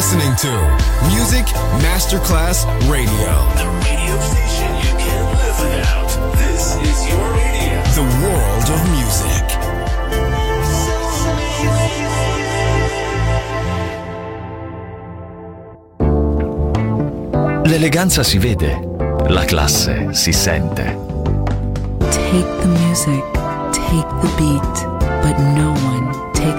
listening to Music Masterclass Radio. The radio station you can't live without. This is your radio. The world of music. L'eleganza si vede, la classe si sente. Take the music, take the beat, but no one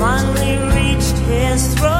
finally reached his throne.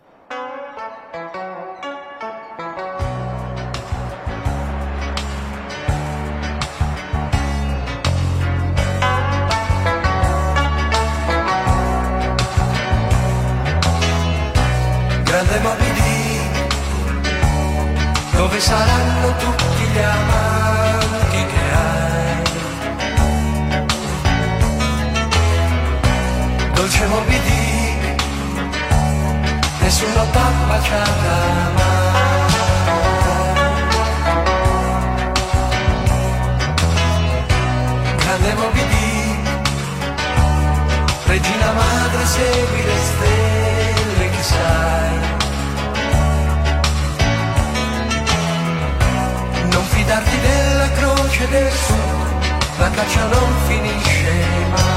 vedesse la caccia non finisce mai.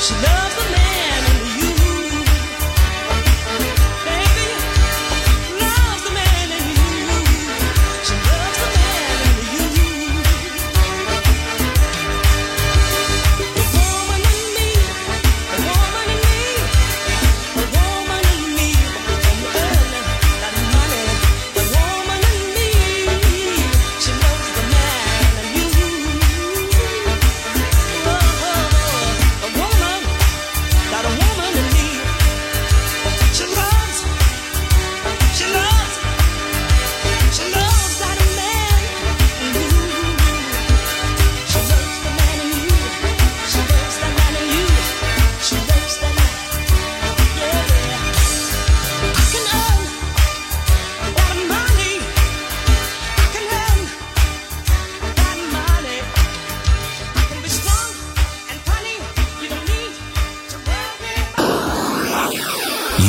So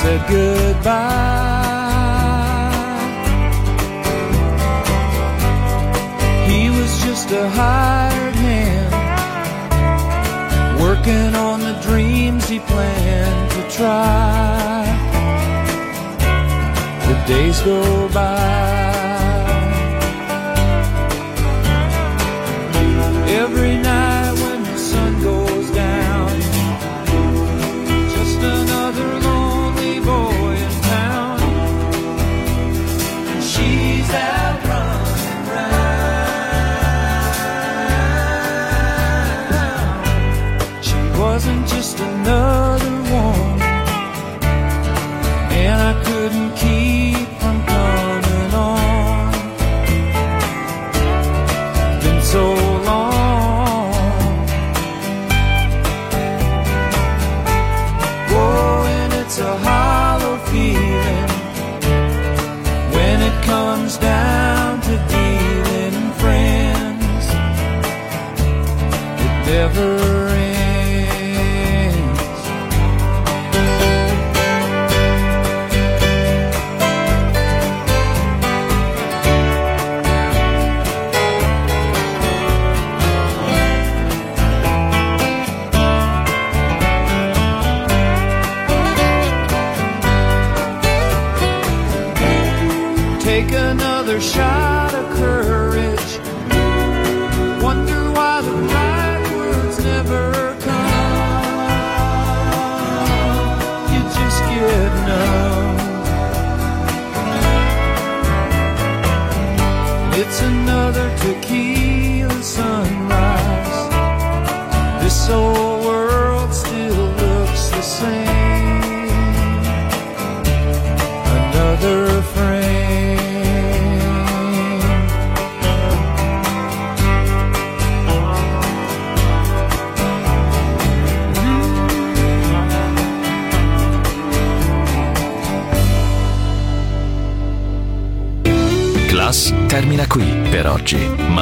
said goodbye. He was just a hired man working on the dreams he planned to try. The days go by.